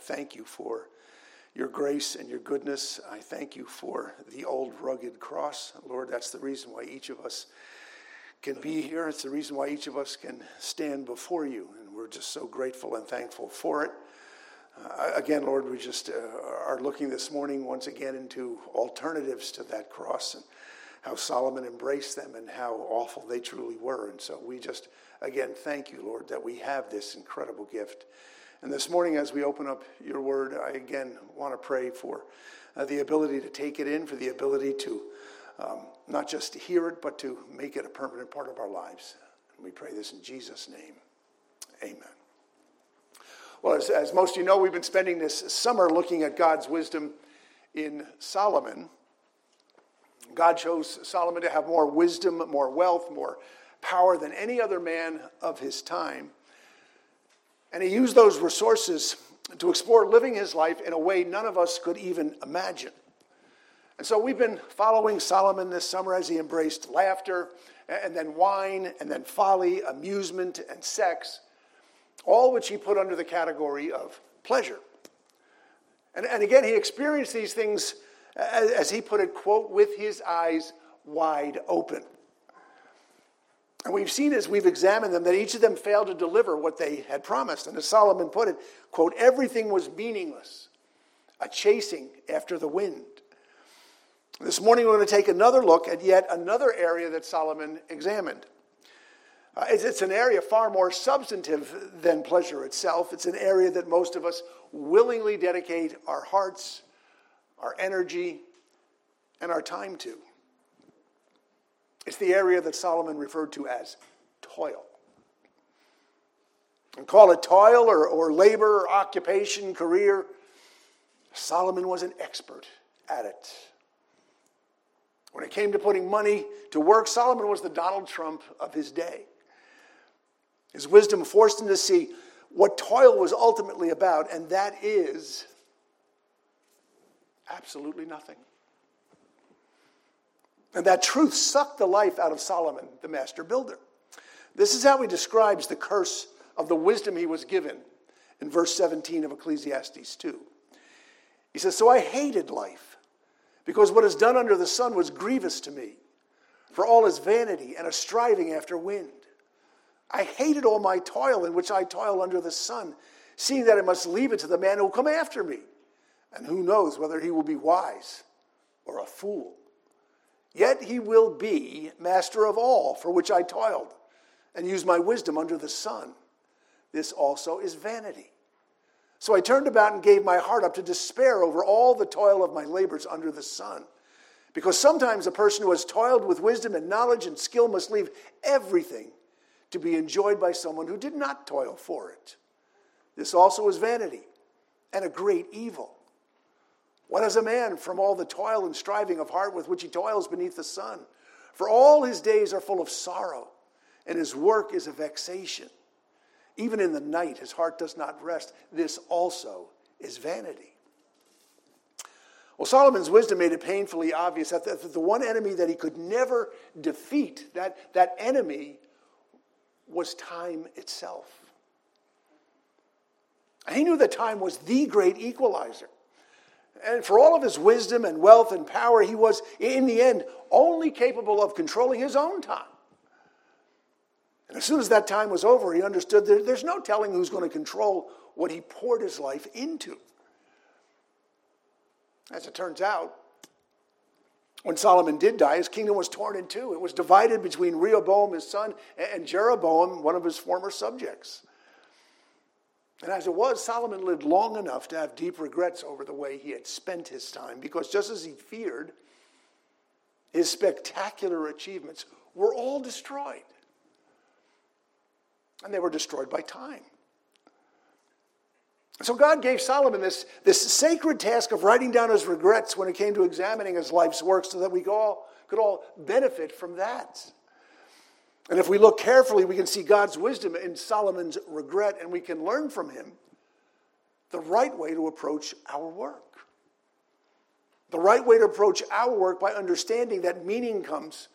thank you for your grace and your goodness. I thank you for the old rugged cross. Lord, that's the reason why each of us can be here. It's the reason why each of us can stand before you. And we're just so grateful and thankful for it. Uh, again, Lord, we just uh, are looking this morning once again into alternatives to that cross and how Solomon embraced them and how awful they truly were. And so we just, again, thank you, Lord, that we have this incredible gift. And this morning, as we open up your word, I again want to pray for uh, the ability to take it in, for the ability to um, not just to hear it, but to make it a permanent part of our lives. And we pray this in Jesus' name. Amen. Well, as, as most of you know, we've been spending this summer looking at God's wisdom in Solomon. God chose Solomon to have more wisdom, more wealth, more power than any other man of his time. And he used those resources to explore living his life in a way none of us could even imagine. And so we've been following Solomon this summer as he embraced laughter and then wine and then folly, amusement and sex all which he put under the category of pleasure. And, and again, he experienced these things, as, as he put it, quote, with his eyes wide open. And we've seen as we've examined them that each of them failed to deliver what they had promised. And as Solomon put it, quote, everything was meaningless, a chasing after the wind. This morning we're going to take another look at yet another area that Solomon examined. Uh, it's, it's an area far more substantive than pleasure itself. It's an area that most of us willingly dedicate our hearts, our energy, and our time to. It's the area that Solomon referred to as toil. And call it toil or, or labor, or occupation, career. Solomon was an expert at it. When it came to putting money to work, Solomon was the Donald Trump of his day. His wisdom forced him to see what toil was ultimately about, and that is absolutely nothing. And that truth sucked the life out of Solomon, the master builder. This is how he describes the curse of the wisdom he was given in verse 17 of Ecclesiastes 2. He says, So I hated life, because what is done under the sun was grievous to me, for all is vanity and a striving after wind. I hated all my toil in which I toil under the sun, seeing that I must leave it to the man who will come after me. And who knows whether he will be wise or a fool. Yet he will be master of all for which I toiled and used my wisdom under the sun. This also is vanity. So I turned about and gave my heart up to despair over all the toil of my labors under the sun. Because sometimes a person who has toiled with wisdom and knowledge and skill must leave everything to be enjoyed by someone who did not toil for it. This also is vanity and a great evil. What is a man from all the toil and striving of heart with which he toils beneath the sun? For all his days are full of sorrow, and his work is a vexation. Even in the night, his heart does not rest. This also is vanity. Well, Solomon's wisdom made it painfully obvious that the, one enemy that he could never defeat, that, that enemy was time itself. He knew that time was the great equalizer. And for all of his wisdom and wealth and power, he was, in the end, only capable of controlling his own time. And as soon as that time was over, he understood that there's no telling who's going to control what he poured his life into. As it turns out, when Solomon did die, his kingdom was torn in two. It was divided between Rehoboam, his son, and Jeroboam, one of his former subjects. And as it was, Solomon lived long enough to have deep regrets over the way he had spent his time, because just as he feared, his spectacular achievements were all destroyed. And they were destroyed by time. So God gave Solomon this, this sacred task of writing down his regrets when it came to examining his life's work so that we all, could all benefit from that. And if we look carefully, we can see God's wisdom in Solomon's regret and we can learn from him the right way to approach our work. The right way to approach our work by understanding that meaning comes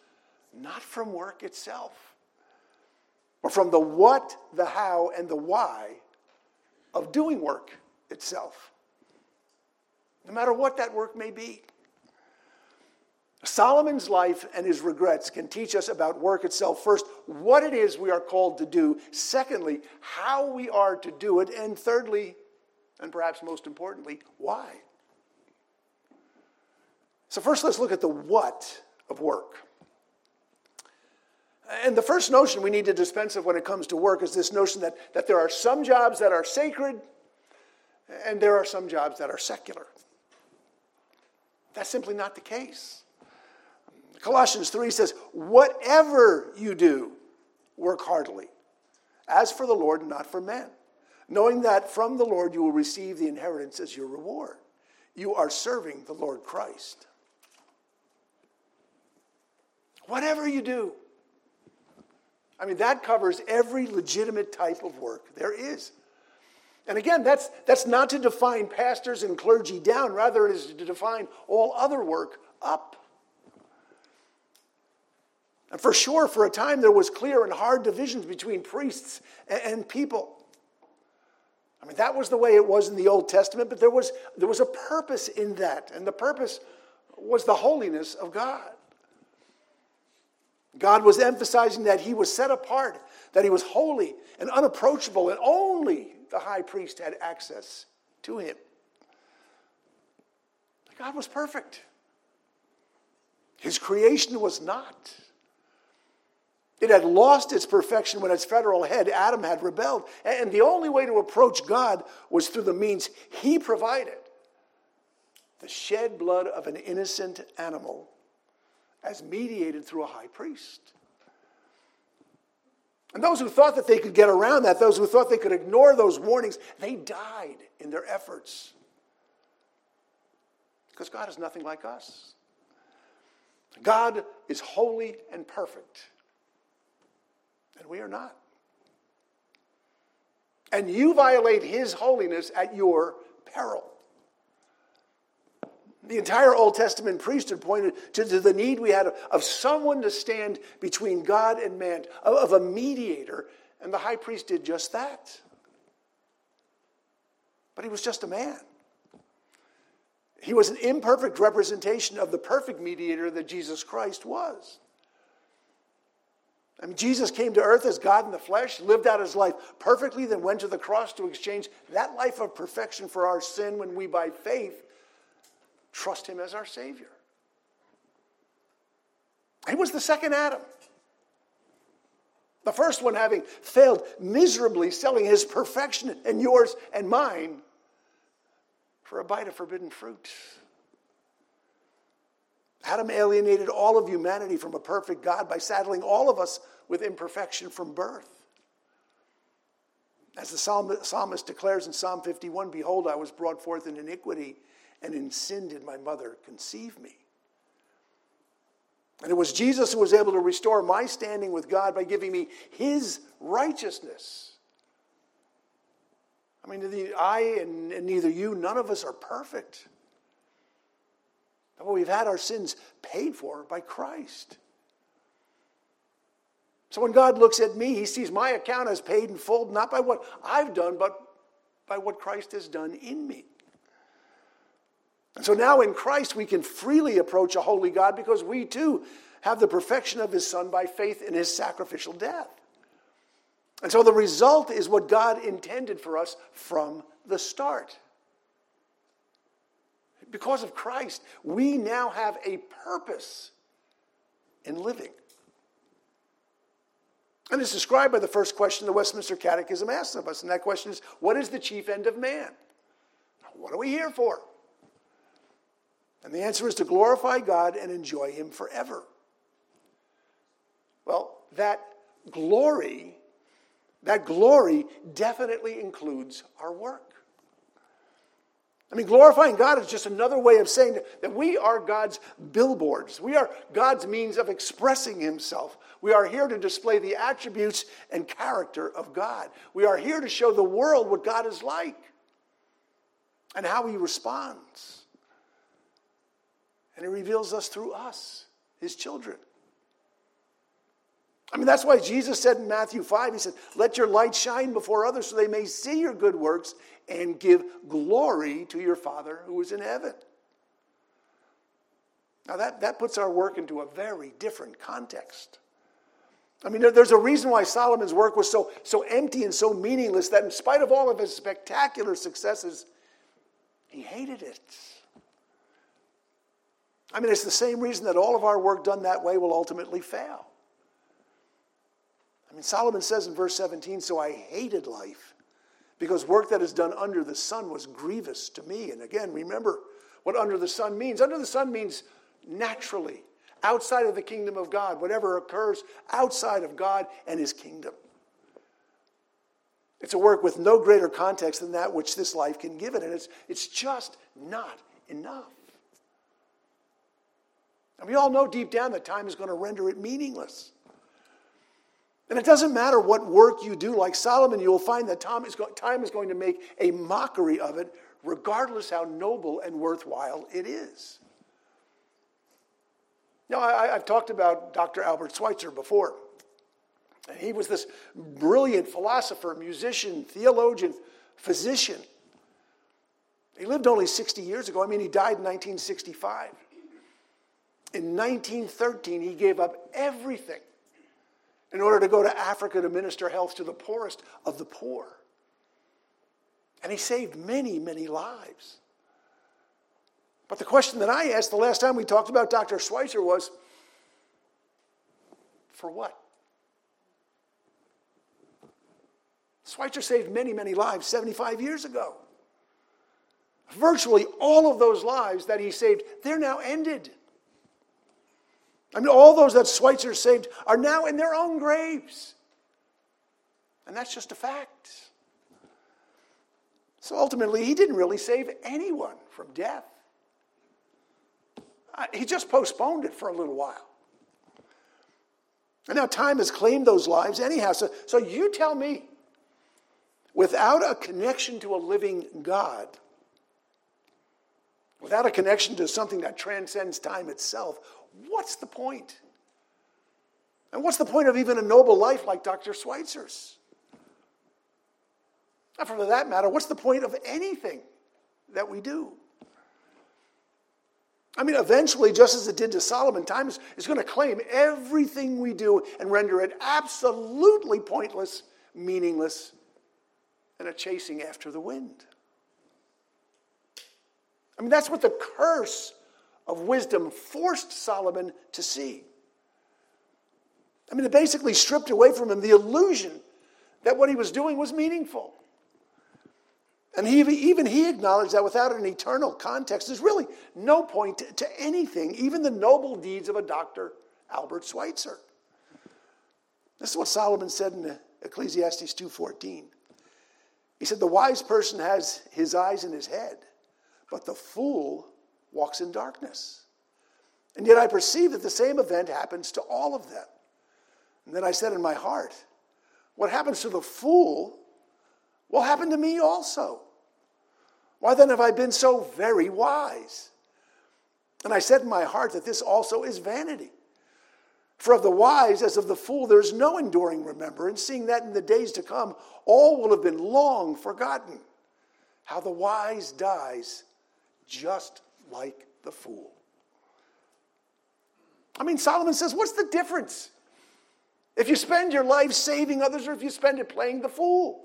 not from work itself, but from the what, the how, and the why of doing work itself, no matter what that work may be. Solomon's life and his regrets can teach us about work itself. First, what it is we are called to do. Secondly, how we are to do it. And thirdly, and perhaps most importantly, why. So, first, let's look at the what of work. And the first notion we need to dispense of when it comes to work is this notion that, that there are some jobs that are sacred and there are some jobs that are secular. That's simply not the case. Colossians 3 says, Whatever you do, work heartily, as for the Lord and not for men, knowing that from the Lord you will receive the inheritance as your reward. You are serving the Lord Christ. Whatever you do, I mean, that covers every legitimate type of work there is. And again, that's, that's not to define pastors and clergy down, rather, it is to define all other work up. And for sure, for a time, there was clear and hard divisions between priests and, and people. I mean, that was the way it was in the Old Testament, but there was, there was a purpose in that, and the purpose was the holiness of God. God was emphasizing that he was set apart, that he was holy and unapproachable, and only the high priest had access to him. God was perfect. His creation was not. It had lost its perfection when its federal head, Adam, had rebelled. And the only way to approach God was through the means he provided the shed blood of an innocent animal as mediated through a high priest. And those who thought that they could get around that, those who thought they could ignore those warnings, they died in their efforts. Because God is nothing like us. God is holy and perfect, and we are not. And you violate his holiness at your peril. The entire Old Testament priesthood pointed to, the need we had of, of someone to stand between God and man, of, of a mediator, and the high priest did just that. But he was just a man. He was an imperfect representation of the perfect mediator that Jesus Christ was. I mean, Jesus came to earth as God in the flesh, lived out his life perfectly, then went to the cross to exchange that life of perfection for our sin when we, by faith, trust Him as our Savior. He was the second Adam. The first one having failed miserably, selling his perfection and yours and mine for a bite of forbidden fruit. Adam alienated all of humanity from a perfect God by saddling all of us with imperfection from birth. As the psalmist declares in Psalm 51 Behold, I was brought forth in iniquity, and in sin did my mother conceive me. And it was Jesus who was able to restore my standing with God by giving me his righteousness. I mean, I and, and neither you, none of us are perfect. But we've had our sins paid for by Christ. So when God looks at me, he sees my account as paid in full, not by what I've done, but by what Christ has done in me. And so now in Christ, we can freely approach a holy God because we too have the perfection of his Son by faith in his sacrificial death. And so the result is what God intended for us from the start. Because of Christ, we now have a purpose in living. And it's described by the first question the Westminster Catechism asks of us. And that question is What is the chief end of man? What are we here for? And the answer is to glorify God and enjoy Him forever. Well, that glory, that glory definitely includes our work. I mean, glorifying God is just another way of saying that we are God's billboards. We are God's means of expressing Himself. We are here to display the attributes and character of God. We are here to show the world what God is like and how He responds. And he reveals us through us, his children. I mean, that's why Jesus said in Matthew 5, He said, Let your light shine before others so they may see your good works and give glory to your Father who is in heaven. Now, that, that puts our work into a very different context. I mean, there's a reason why Solomon's work was so, so empty and so meaningless that, in spite of all of his spectacular successes, he hated it. I mean, it's the same reason that all of our work done that way will ultimately fail. Mean, Solomon says in verse 17, So I hated life because work that is done under the sun was grievous to me. And again, remember what under the sun means. Under the sun means naturally, outside of the kingdom of God, whatever occurs outside of God and his kingdom. It's a work with no greater context than that which this life can give it, and it's, it's just not enough. And we all know deep down that time is going to render it meaningless. And it doesn't matter what work you do, like Solomon, you'll find that time is, time is going to make a mockery of it, regardless how noble and worthwhile it is. Now, I, have talked about Dr. Albert Schweitzer before. And he was this brilliant philosopher, musician, theologian, physician. He lived only 60 years ago. I mean, he died in 1965. In 1913, he gave up everything in order to go to Africa to minister health to the poorest of the poor. And he saved many, many lives. But the question that I asked the last time we talked about Dr. Schweitzer was for what? Schweitzer saved many, many lives 75 years ago. Virtually all of those lives that he saved, they're now ended. I mean, all those that Schweitzer saved are now in their own graves. And that's just a fact. So ultimately, he didn't really save anyone from death. He just postponed it for a little while. And now time has claimed those lives anyhow. So, so you tell me, without a connection to a living God, without a connection to something that transcends time itself, what's the point? And what's the point of even a noble life like Dr. Schweitzer's? And for that matter, what's the point of anything that we do? I mean, eventually, just as it did to Solomon, time is, is going to claim everything we do and render it absolutely pointless, meaningless, and a chasing after the wind. I mean, that's what the curse of wisdom forced Solomon to see. I mean, it basically stripped away from him the illusion that what he was doing was meaningful. And he, even he acknowledged that without an eternal context, there's really no point to, to anything, even the noble deeds of a Dr. Albert Schweitzer. This is what Solomon said in Ecclesiastes 2.14. He said, the wise person has his eyes in his head, but the fool walks in darkness. And yet I perceive that the same event happens to all of them. And then I said in my heart, what happens to the fool will happen to me also. Why then have I been so very wise? And I said in my heart that this also is vanity. For of the wise as of the fool, there is no enduring remembrance, seeing that in the days to come all will have been long forgotten. How the wise dies just like the fool. I mean, Solomon says, what's the difference? If you spend your life saving others or if you spend it playing the fool?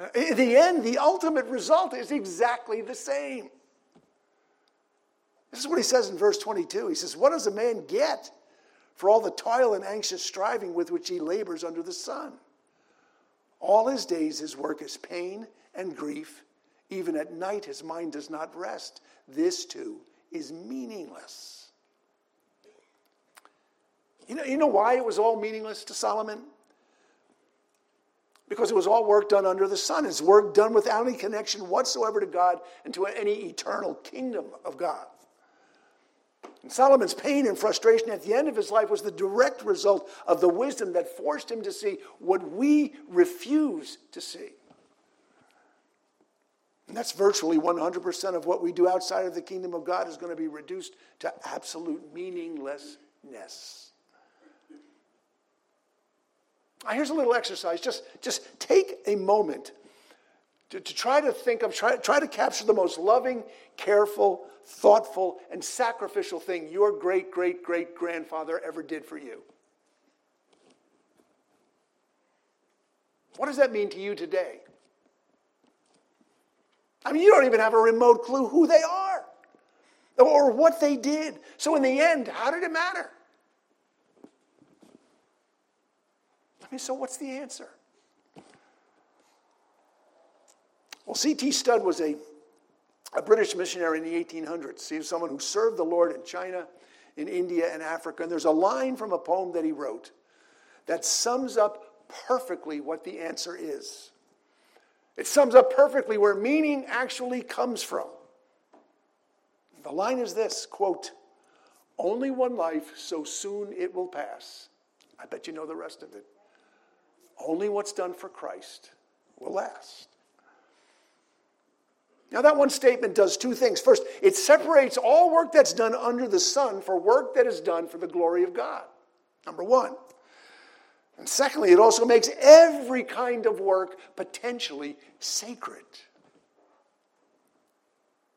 Uh, in the end, the ultimate result is exactly the same. This is what he says in verse 22. He says, What does a man get for all the toil and anxious striving with which he labors under the sun? All his days, his work is pain and grief. Even at night, his mind does not rest. This too is meaningless. You know, you know why it was all meaningless to Solomon? because it was all work done under the sun. It's work done without any connection whatsoever to God and to any eternal kingdom of God. And Solomon's pain and frustration at the end of his life was the direct result of the wisdom that forced him to see what we refuse to see. And that's virtually 100% of what we do outside of the kingdom of God is going to be reduced to absolute meaninglessness. Here's a little exercise. Just, just take a moment to, to try to think of, try, try to capture the most loving, careful, thoughtful, and sacrificial thing your great, great, great grandfather ever did for you. What does that mean to you today? I mean, you don't even have a remote clue who they are or what they did. So, in the end, how did it matter? I mean, so what's the answer? Well, C.T. Studd was a, a British missionary in the 1800s. He was someone who served the Lord in China, in India, and Africa. And there's a line from a poem that he wrote that sums up perfectly what the answer is. It sums up perfectly where meaning actually comes from. The line is this quote, only one life, so soon it will pass. I bet you know the rest of it. Only what's done for Christ will last. Now, that one statement does two things. First, it separates all work that's done under the sun for work that is done for the glory of God. Number one. And secondly, it also makes every kind of work potentially sacred.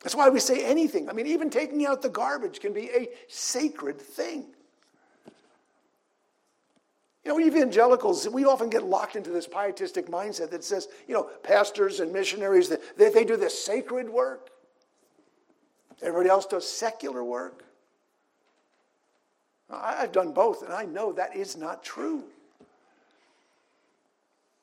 That's why we say anything. I mean, even taking out the garbage can be a sacred thing. You know, evangelicals, we often get locked into this pietistic mindset that says, you know, pastors and missionaries, they, they do this sacred work. Everybody else does secular work. I've done both, and I know that is not true.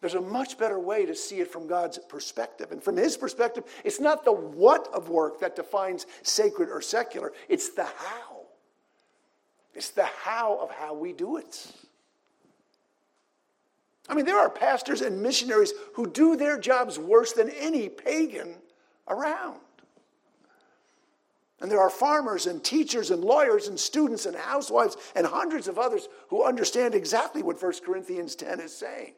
There's a much better way to see it from God's perspective. And from His perspective, it's not the what of work that defines sacred or secular, it's the how. It's the how of how we do it. I mean, there are pastors and missionaries who do their jobs worse than any pagan around. And there are farmers and teachers and lawyers and students and housewives and hundreds of others who understand exactly what 1 Corinthians 10 is saying.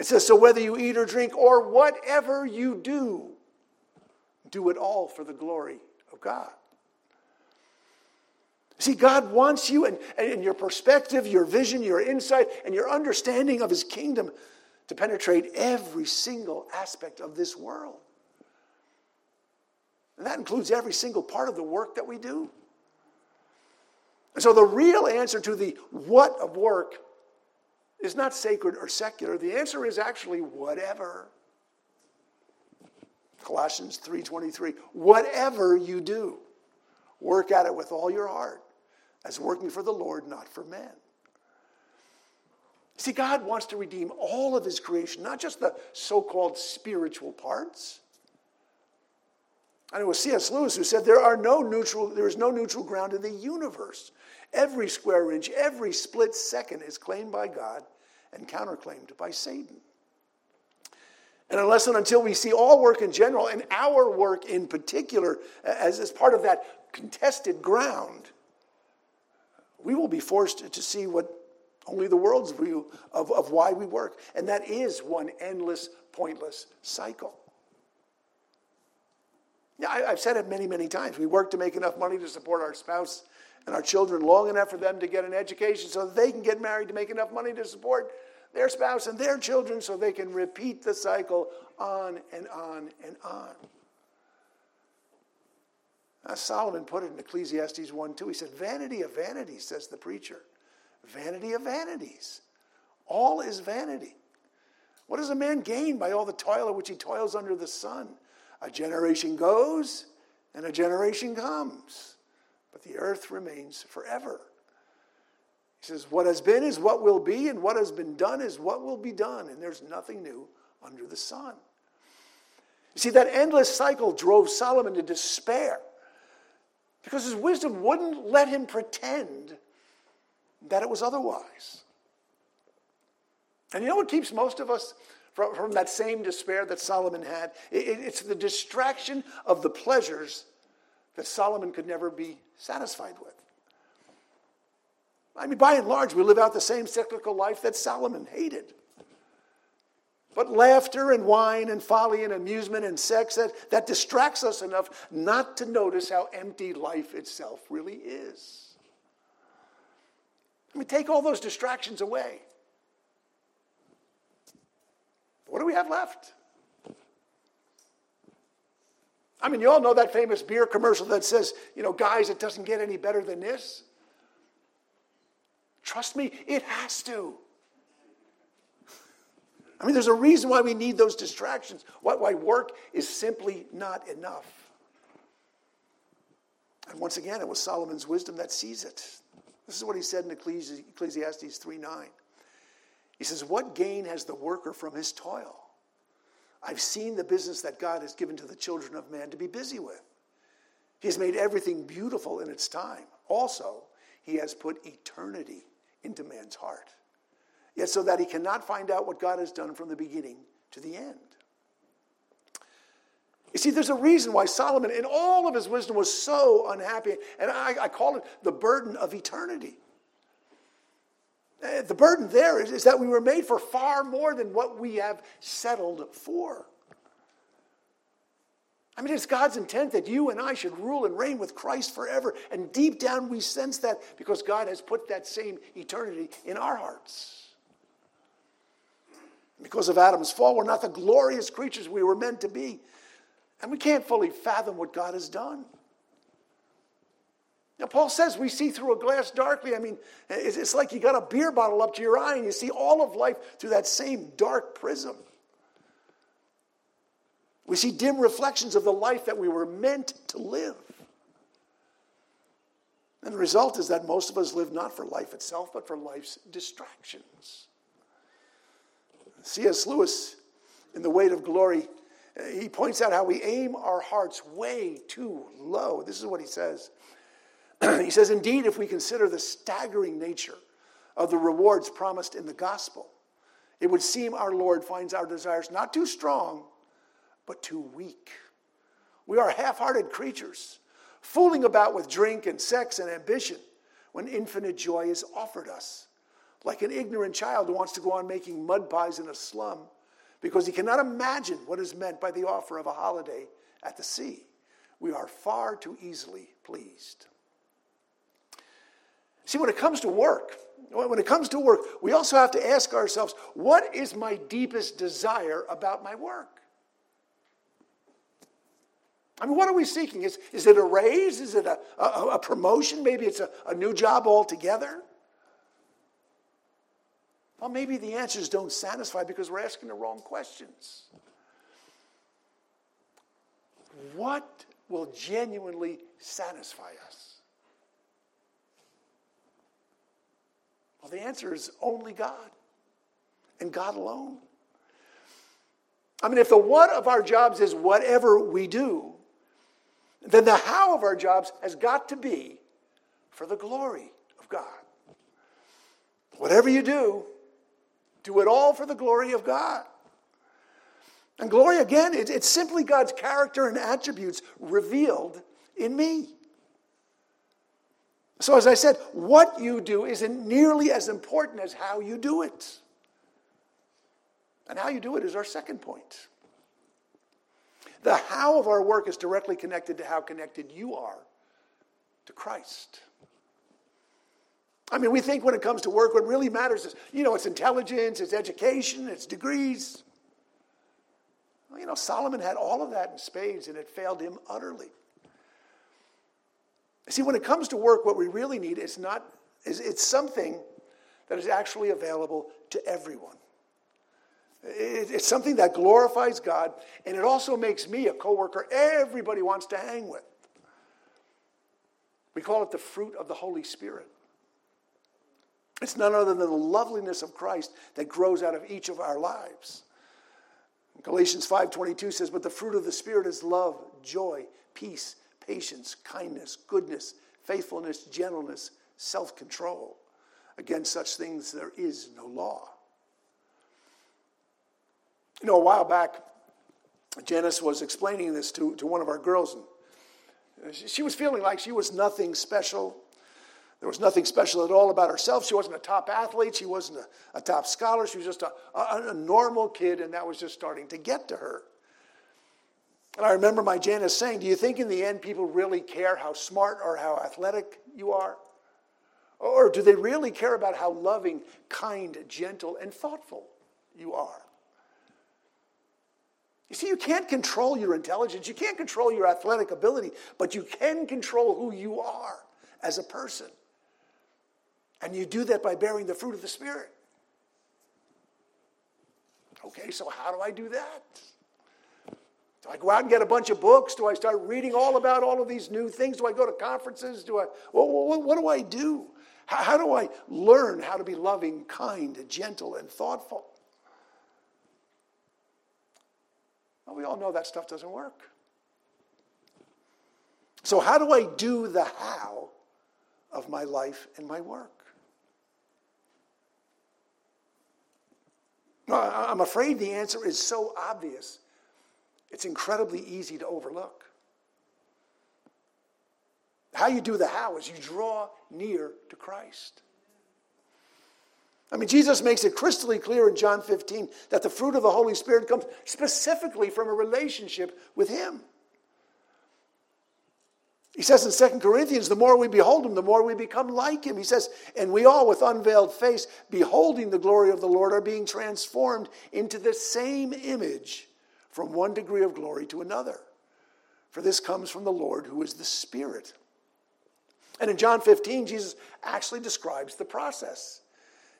It says, So whether you eat or drink or whatever you do, do it all for the glory of God. See, God wants you and, and your perspective, your vision, your insight, and your understanding of His kingdom to penetrate every single aspect of this world. And that includes every single part of the work that we do. And so the real answer to the what of work is not sacred or secular. The answer is actually whatever. Colossians 3:23. Whatever you do, work at it with all your heart as working for the Lord, not for men. See, God wants to redeem all of his creation, not just the so called spiritual parts. And it was C.S. Lewis who said there, are no neutral, there is no neutral ground in the universe. Every square inch, every split second is claimed by God and counterclaimed by Satan. And unless and until we see all work in general and our work in particular as, as part of that contested ground, we will be forced to see what only the world's view of, of why we work. And that is one endless, pointless cycle. Yeah, I, have said it many, many times. We work to make enough money to support our spouse and our children long enough for them to get an education so that they can get married to make enough money to support their spouse and their children so they can repeat the cycle on and on and on. Solomon put it in Ecclesiastes 1 2, he said, Vanity of vanities, says the preacher. Vanity of vanities. All is vanity. What does a man gain by all the toil of which he toils under the sun? A generation goes and a generation comes, but the earth remains forever. He says, What has been is what will be, and what has been done is what will be done, and there's nothing new under the sun. You see, that endless cycle drove Solomon to despair because his wisdom wouldn't let him pretend that it was otherwise. And you know what keeps most of us from, from that same despair that Solomon had? It, it's the distraction of the pleasures that Solomon could never be satisfied with. I mean, by and large, we live out the same cyclical life that Solomon hated. But laughter and wine and folly and amusement and sex, that, that distracts us enough not to notice how empty life itself really is. I mean, take all those distractions away. What do we have left? I mean, you all know that famous beer commercial that says, you know, guys, it doesn't get any better than this. Trust me, it has to. I mean, there's a reason why we need those distractions, why, work is simply not enough. And once again, it was Solomon's wisdom that sees it. This is what he said in Ecclesiastes 3 9. He says, What gain has the worker from his toil? I've seen the business that God has given to the children of man to be busy with. He has made everything beautiful in its time. Also, he has put eternity into man's heart, yet so that he cannot find out what God has done from the beginning to the end. You see, there's a reason why Solomon, in all of his wisdom, was so unhappy. And I, I call it the burden of eternity. Uh, the burden there is, is that we were made for far more than what we have settled for. I mean, it's God's intent that you and I should rule and reign with Christ forever. And deep down, we sense that because God has put that same eternity in our hearts. Because of Adam's fall, we're not the glorious creatures we were meant to be. And we can't fully fathom what God has done. Now, Paul says we see through a glass darkly. I mean, it's like you got a beer bottle up to your eye and you see all of life through that same dark prism. We see dim reflections of the life that we were meant to live. And the result is that most of us live not for life itself, but for life's distractions. C.S. Lewis, in The Weight of Glory, he points out how we aim our hearts way too low. This is what he says. he says, Indeed, if we consider the staggering nature of the rewards promised in the gospel, it would seem our Lord finds our desires not too strong, but too weak. We are half hearted creatures, fooling about with drink and sex and ambition when infinite joy is offered us. Like an ignorant child who wants to go on making mud pies in a slum because he cannot imagine what is meant by the offer of a holiday at the sea. We are far too easily pleased. See, when it comes to work, when it comes to work, we also have to ask ourselves what is my deepest desire about my work? I mean, what are we seeking? Is, is it a raise? Is it a, a, a promotion? Maybe it's a, a new job altogether? Well, maybe the answers don't satisfy because we're asking the wrong questions. What will genuinely satisfy us? Well, the answer is only God and God alone. I mean, if the what of our jobs is whatever we do, then the how of our jobs has got to be for the glory of God. Whatever you do, do it all for the glory of God. And glory, again, it's simply God's character and attributes revealed in me. So, as I said, what you do isn't nearly as important as how you do it. And how you do it is our second point. The how of our work is directly connected to how connected you are to Christ. I mean, we think when it comes to work, what really matters is, you know, it's intelligence, it's education, it's degrees. Well, you know, Solomon had all of that in spades and it failed him utterly. See, when it comes to work, what we really need is not, is it's something that is actually available to everyone. It's something that glorifies God, and it also makes me a coworker everybody wants to hang with. We call it the fruit of the Holy Spirit. It's none other than the loveliness of Christ that grows out of each of our lives. Galatians 5:22 says, "But the fruit of the spirit is love, joy, peace, patience, kindness, goodness, faithfulness, gentleness, self control. Against such things there is no law. You know, a while back, Janice was explaining this to, to one of our girls, and she was feeling like she was nothing special. There was nothing special at all about herself. She wasn't a top athlete. She wasn't a, a top scholar. She was just a, a, a normal kid, and that was just starting to get to her. And I remember my Janice saying, Do you think in the end people really care how smart or how athletic you are? Or do they really care about how loving, kind, gentle, and thoughtful you are? You see, you can't control your intelligence, you can't control your athletic ability, but you can control who you are as a person. And you do that by bearing the fruit of the Spirit. Okay, so how do I do that? Do I go out and get a bunch of books? Do I start reading all about all of these new things? Do I go to conferences? Do I, well, what, what do I do? How, how do I learn how to be loving, kind, gentle, and thoughtful? Well, we all know that stuff doesn't work. So, how do I do the how of my life and my work? I'm afraid the answer is so obvious, it's incredibly easy to overlook. How you do the how is you draw near to Christ. I mean, Jesus makes it crystally clear in John 15 that the fruit of the Holy Spirit comes specifically from a relationship with Him. He says in 2 Corinthians, the more we behold him, the more we become like him. He says, and we all with unveiled face, beholding the glory of the Lord, are being transformed into the same image from one degree of glory to another. For this comes from the Lord who is the Spirit. And in John 15, Jesus actually describes the process.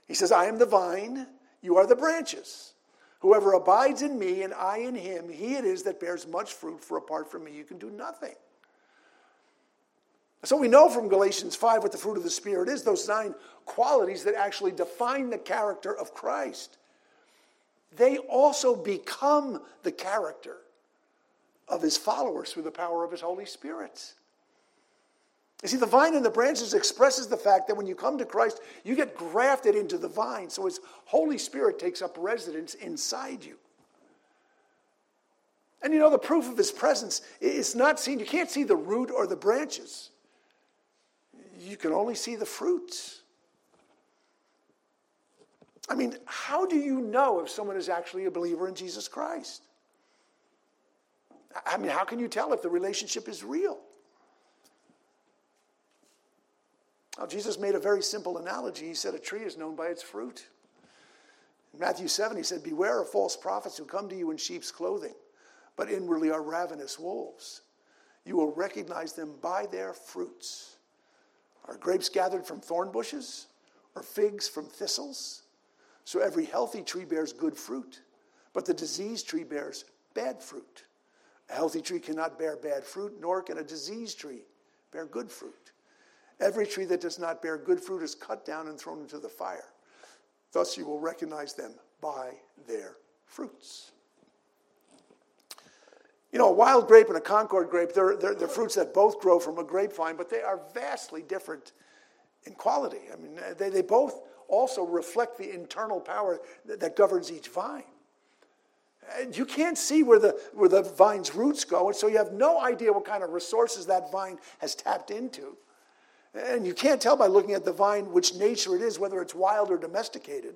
He says, I am the vine, you are the branches. Whoever abides in me and I in him, he it is that bears much fruit, for apart from me you can do nothing. So we know from Galatians 5 what the fruit of the Spirit is those nine qualities that actually define the character of Christ. They also become the character of his followers through the power of his Holy Spirit. You see, the vine and the branches expresses the fact that when you come to Christ, you get grafted into the vine. So his Holy Spirit takes up residence inside you. And you know, the proof of his presence is not seen. You can't see the root or the branches you can only see the fruits. I mean, how do you know if someone is actually a believer in Jesus Christ? I mean, how can you tell if the relationship is real? Well, Jesus made a very simple analogy. He said, A tree is known by its fruit. In Matthew 7, he said, Beware of false prophets who come to you in sheep's clothing, but inwardly are ravenous wolves. You will recognize them by their fruits. Are grapes gathered from thorn bushes or figs from thistles? So every healthy tree bears good fruit, but the diseased tree bears bad fruit. A healthy tree cannot bear bad fruit, nor can a diseased tree bear good fruit. Every tree that does not bear good fruit is cut down and thrown into the fire. Thus you will recognize them by their fruits. You know, a wild grape and a Concord grape, they're, they're, they're, fruits that both grow from a grapevine, but they are vastly different in quality. I mean, they, they both also reflect the internal power that, that governs each vine. And you can't see where the, where the vine's roots go, and so you have no idea what kind of resources that vine has tapped into. And you can't tell by looking at the vine which nature it is, whether it's wild or domesticated.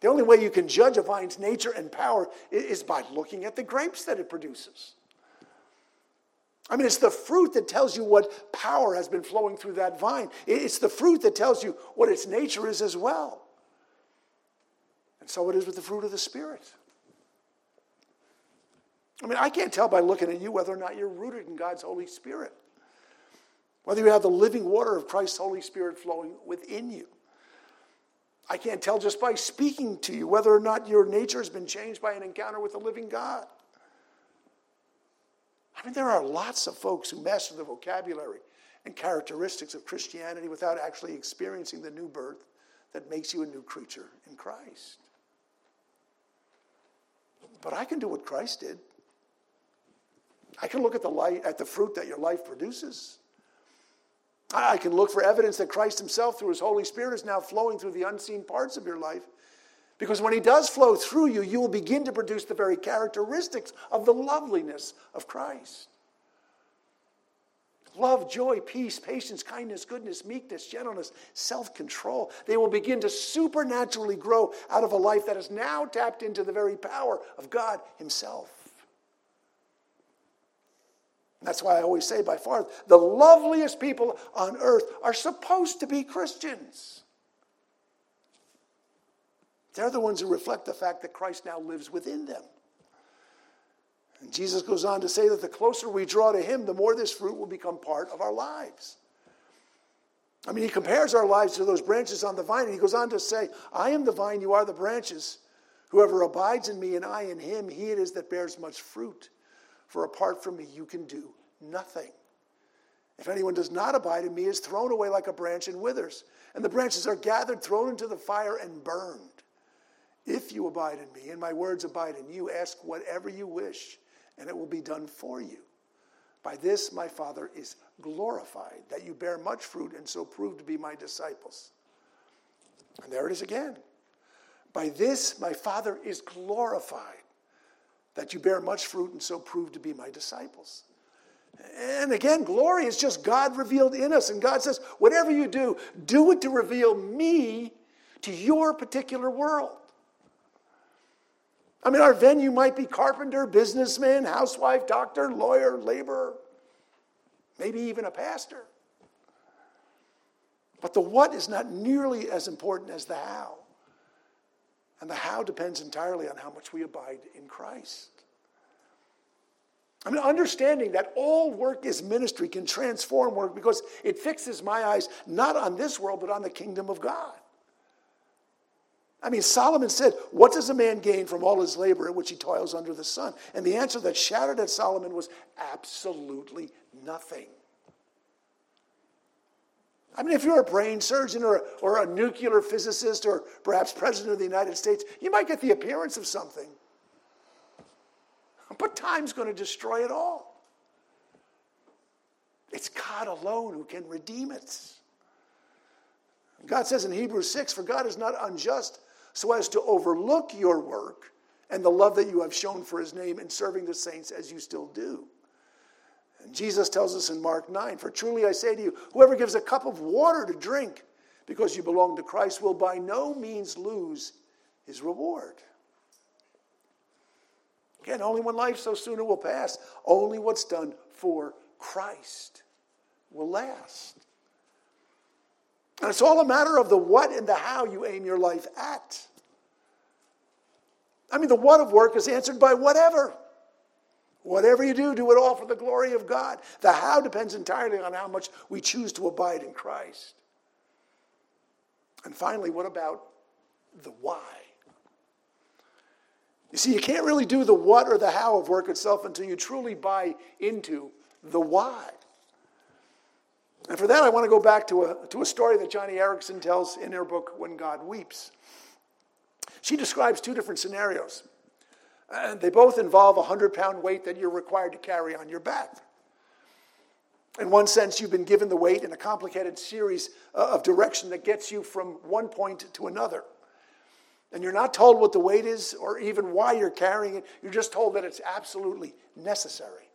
The only way you can judge a vine's nature and power is by looking at the grapes that it produces. I mean, it's the fruit that tells you what power has been flowing through that vine. It's the fruit that tells you what its nature is as well. And so it is with the fruit of the Spirit. I mean, I can't tell by looking at you whether or not you're rooted in God's Holy Spirit, whether you have the living water of Christ's Holy Spirit flowing within you. I can't tell just by speaking to you whether or not your nature has been changed by an encounter with the living God. I mean, there are lots of folks who master the vocabulary and characteristics of Christianity without actually experiencing the new birth that makes you a new creature in Christ. But I can do what Christ did. I can look at the light, at the fruit that your life produces. I can look for evidence that Christ Himself, through His Holy Spirit, is now flowing through the unseen parts of your life. Because when He does flow through you, you will begin to produce the very characteristics of the loveliness of Christ love, joy, peace, patience, kindness, goodness, meekness, gentleness, self control. They will begin to supernaturally grow out of a life that is now tapped into the very power of God Himself. That's why I always say, by far, the loveliest people on earth are supposed to be Christians. They're the ones who reflect the fact that Christ now lives within them. And Jesus goes on to say that the closer we draw to Him, the more this fruit will become part of our lives. I mean, He compares our lives to those branches on the vine, and He goes on to say, I am the vine, you are the branches. Whoever abides in me and I in him, he it is that bears much fruit. For apart from me, you can do nothing. If anyone does not abide in me, is thrown away like a branch and withers, and the branches are gathered, thrown into the fire, and burned. If you abide in me, and my words abide in you, ask whatever you wish, and it will be done for you. By this my Father is glorified, that you bear much fruit and so prove to be my disciples. And there it is again. By this my Father is glorified, that you bear much fruit and so prove to be my disciples. And again, glory is just God revealed in us. And God says, whatever you do, do it to reveal me to your particular world. I mean, our venue might be carpenter, businessman, housewife, doctor, lawyer, laborer, maybe even a pastor. But the what is not nearly as important as the how. And the how depends entirely on how much we abide in Christ. I mean, understanding that all work is ministry can transform work because it fixes my eyes not on this world, but on the kingdom of God. I mean, Solomon said, What does a man gain from all his labor in which he toils under the sun? And the answer that shouted at Solomon was absolutely nothing. I mean, if you're a brain surgeon or, or a nuclear physicist or perhaps president of the United States, you might get the appearance of something. But time's going to destroy it all. It's God alone who can redeem it. God says in Hebrews 6 For God is not unjust so as to overlook your work and the love that you have shown for his name in serving the saints as you still do. And Jesus tells us in Mark 9 For truly I say to you, whoever gives a cup of water to drink because you belong to Christ will by no means lose his reward. Again, only one life so soon it will pass. Only what's done for Christ will last. And it's all a matter of the what and the how you aim your life at. I mean, the what of work is answered by whatever. Whatever you do, do it all for the glory of God. The how depends entirely on how much we choose to abide in Christ. And finally, what about the why? You see, you can't really do the what or the how of work itself until you truly buy into the why. And for that, I want to go back to a, to a story that Joni Eareckson tells in her book, When God Weeps. She describes two different scenarios. And they both involve a 100 pound weight that you're required to carry on your back. In one sense, you've been given the weight in a complicated series uh, of direction that gets you from one point to another. And you're not told what the weight is or even why you're carrying it. You're just told that it's absolutely necessary.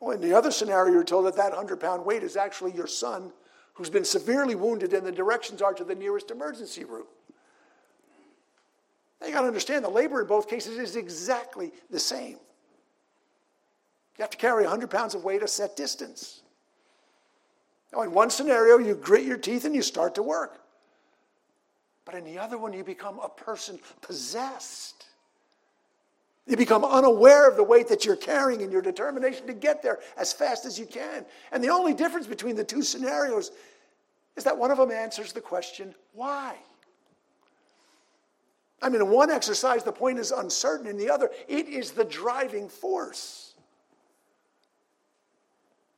Well, in the other scenario, you're told that that 100 pound weight is actually your son who's been severely wounded, and the directions are to the nearest emergency room. Now you got to understand the labor in both cases is exactly the same. You have to carry 100 pounds of weight a set distance. Now, in one scenario, you grit your teeth and you start to work. But in the other one, you become a person possessed. You become unaware of the weight that you're carrying and your determination to get there as fast as you can. And the only difference between the two scenarios is that one of them answers the question, why? I mean, in one exercise, the point is uncertain. In the other, it is the driving force.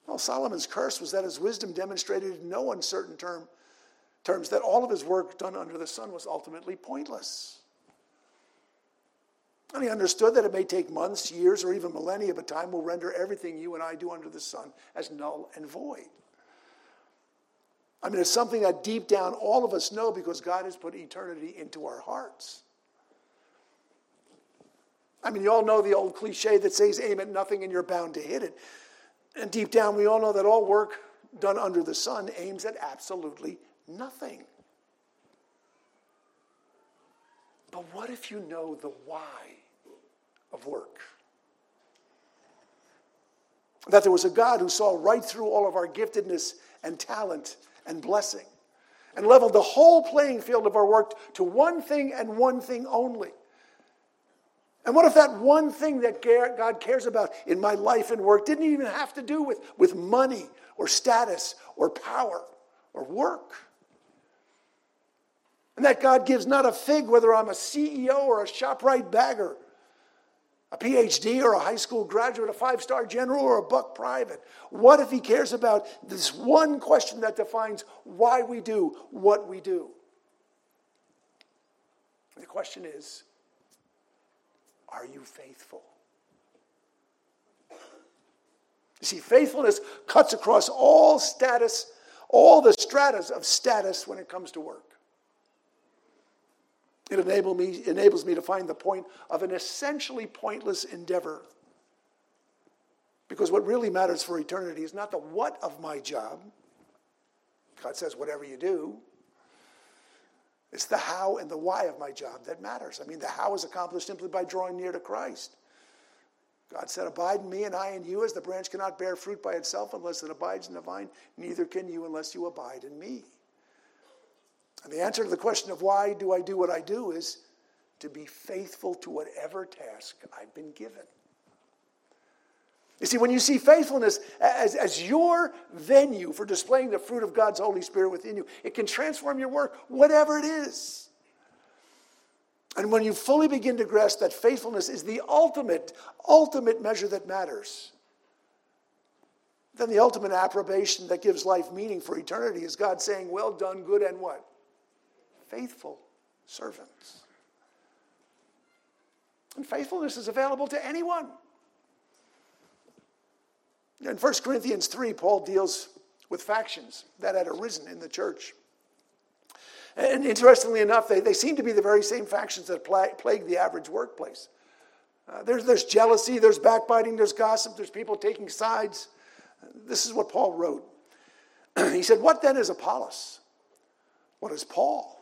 Well, Solomon's curse was that his wisdom demonstrated in no uncertain term, terms that all of his work done under the sun was ultimately pointless. And he understood that it may take months, years, or even millennia, but time will render everything you and I do under the sun as null and void. I mean, it's something that deep down all of us know because God has put eternity into our hearts. I mean, you all know the old cliche that says, aim at nothing and you're bound to hit it. And deep down, we all know that all work done under the sun aims at absolutely nothing. But what if you know the why of work? That there was a God who saw right through all of our giftedness and talent and blessing and leveled the whole playing field of our work to one thing and one thing only And what if that one thing that God cares about in my life and work didn't even have to do with, with money or status or power or work? And that God gives not a fig whether I'm a CEO or a ShopRite bagger, a PhD or a high school graduate, a five star general or a buck private. What if He cares about this one question that defines why we do what we do? The question is are you faithful? You see, faithfulness cuts across all status, all the stratas of status when it comes to work. It enable me, enables me to find the point of an essentially pointless endeavor. Because what really matters for eternity is not the what of my job. God says, whatever you do. It's the how and the why of my job that matters. I mean, the how is accomplished simply by drawing near to Christ. God said, Abide in me and I in you, as the branch cannot bear fruit by itself unless it abides in the vine, neither can you unless you abide in me. And the answer to the question of why do I do what I do is to be faithful to whatever task I've been given. You see, when you see faithfulness as, as your venue for displaying the fruit of God's Holy Spirit within you, it can transform your work, whatever it is. And when you fully begin to grasp that faithfulness is the ultimate, ultimate measure that matters, then the ultimate approbation that gives life meaning for eternity is God saying, Well done, good and what? Faithful servants. And faithfulness is available to anyone. In 1 Corinthians 3, Paul deals with factions that had arisen in the church. And interestingly enough, they, they seem to be the very same factions that plague the average workplace. Uh, there's, there's jealousy, there's backbiting, there's gossip, there's people taking sides. This is what Paul wrote. he said, What then is Apollos? What is Paul?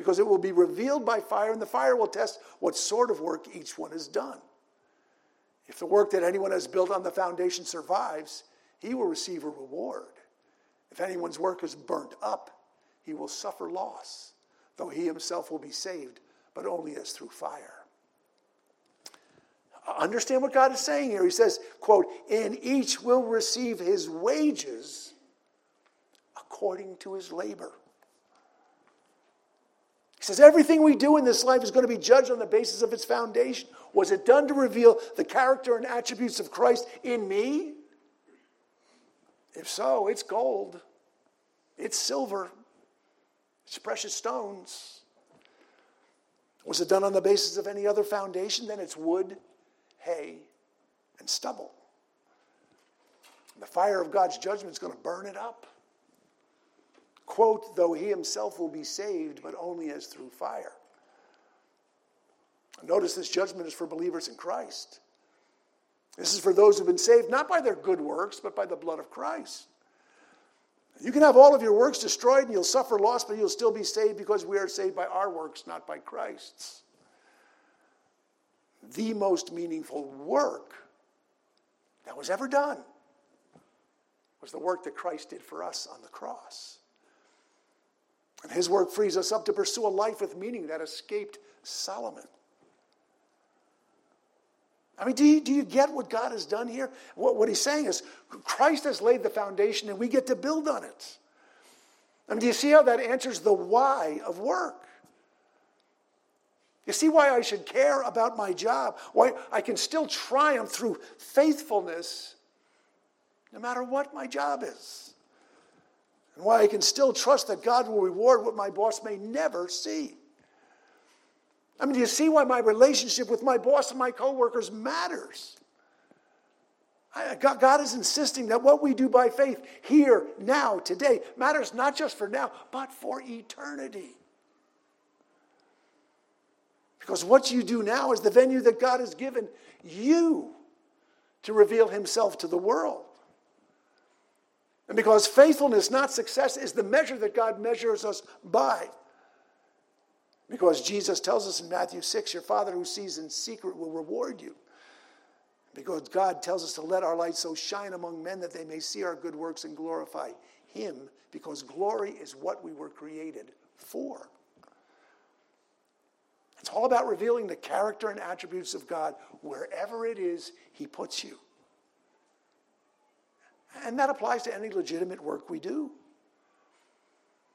because it will be revealed by fire, and the fire will test what sort of work each one has done. If the work that anyone has built on the foundation survives, he will receive a reward. If anyone's work is burnt up, he will suffer loss, though he himself will be saved, but only as through fire. Understand what God is saying here. He says, quote, and each will receive his wages according to his labor. He says, everything we do in this life is going to be judged on the basis of its foundation. Was it done to reveal the character and attributes of Christ in me? If so, it's gold, it's silver, it's precious stones. Was it done on the basis of any other foundation? Then it's wood, hay, and stubble. the fire of God's judgment is going to burn it up. Quote, though he himself will be saved, but only as through fire. Notice this judgment is for believers in Christ. This is for those who've been saved not by their good works, but by the blood of Christ. You can have all of your works destroyed and you'll suffer loss, but you'll still be saved because we are saved by our works, not by Christ's. The most meaningful work that was ever done was the work that Christ did for us on the cross. And his work frees us up to pursue a life with meaning that escaped Solomon. I mean, do you, do you get what God has done here? What, what he's saying is Christ has laid the foundation and we get to build on it. I mean, do you see how that answers the why of work? You see why I should care about my job? Why I can still triumph through faithfulness no matter what my job is. And why I can still trust that God will reward what my boss may never see. I mean, do you see why my relationship with my boss and my coworkers matters? I, uh, God is insisting that what we do by faith here, now, today, matters not just for now, but for eternity. Because what you do now is the venue that God has given you to reveal Himself to the world. And because faithfulness, not success, is the measure that God measures us by. Because Jesus tells us in Matthew 6, your Father who sees in secret will reward you. Because God tells us to let our light so shine among men that they may see our good works and glorify Him, because glory is what we were created for. It's all about revealing the character and attributes of God wherever it is He puts you. And that applies to any legitimate work we do.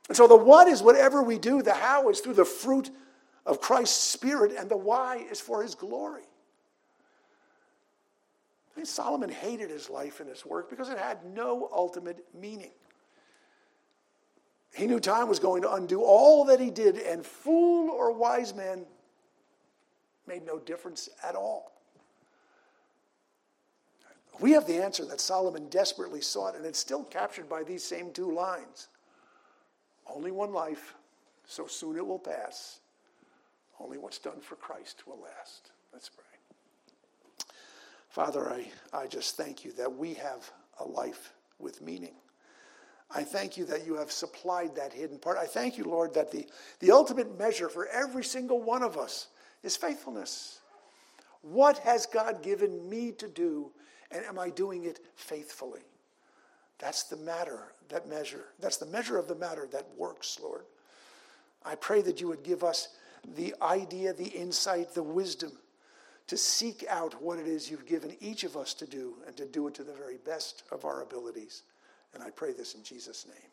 And so the what is whatever we do, the how is through the fruit of Christ's Spirit, and the why is for His glory. I mean, Solomon hated his life and his work because it had no ultimate meaning. He knew time was going to undo all that he did, and fool or wise man made no difference at all. We have the answer that Solomon desperately sought, and it's still captured by these same two lines. Only one life, so soon it will pass. Only what's done for Christ will last. Let's pray. Father, I, I just thank you that we have a life with meaning. I thank you that you have supplied that hidden part. I thank you, Lord, that the, the ultimate measure for every single one of us is faithfulness. What has God given me to do, and am I doing it faithfully? That's the matter, that measure. That's the measure of the matter that works, Lord. I pray that you would give us the idea, the insight, the wisdom to seek out what it is you've given each of us to do and to do it to the very best of our abilities. And I pray this in Jesus' name.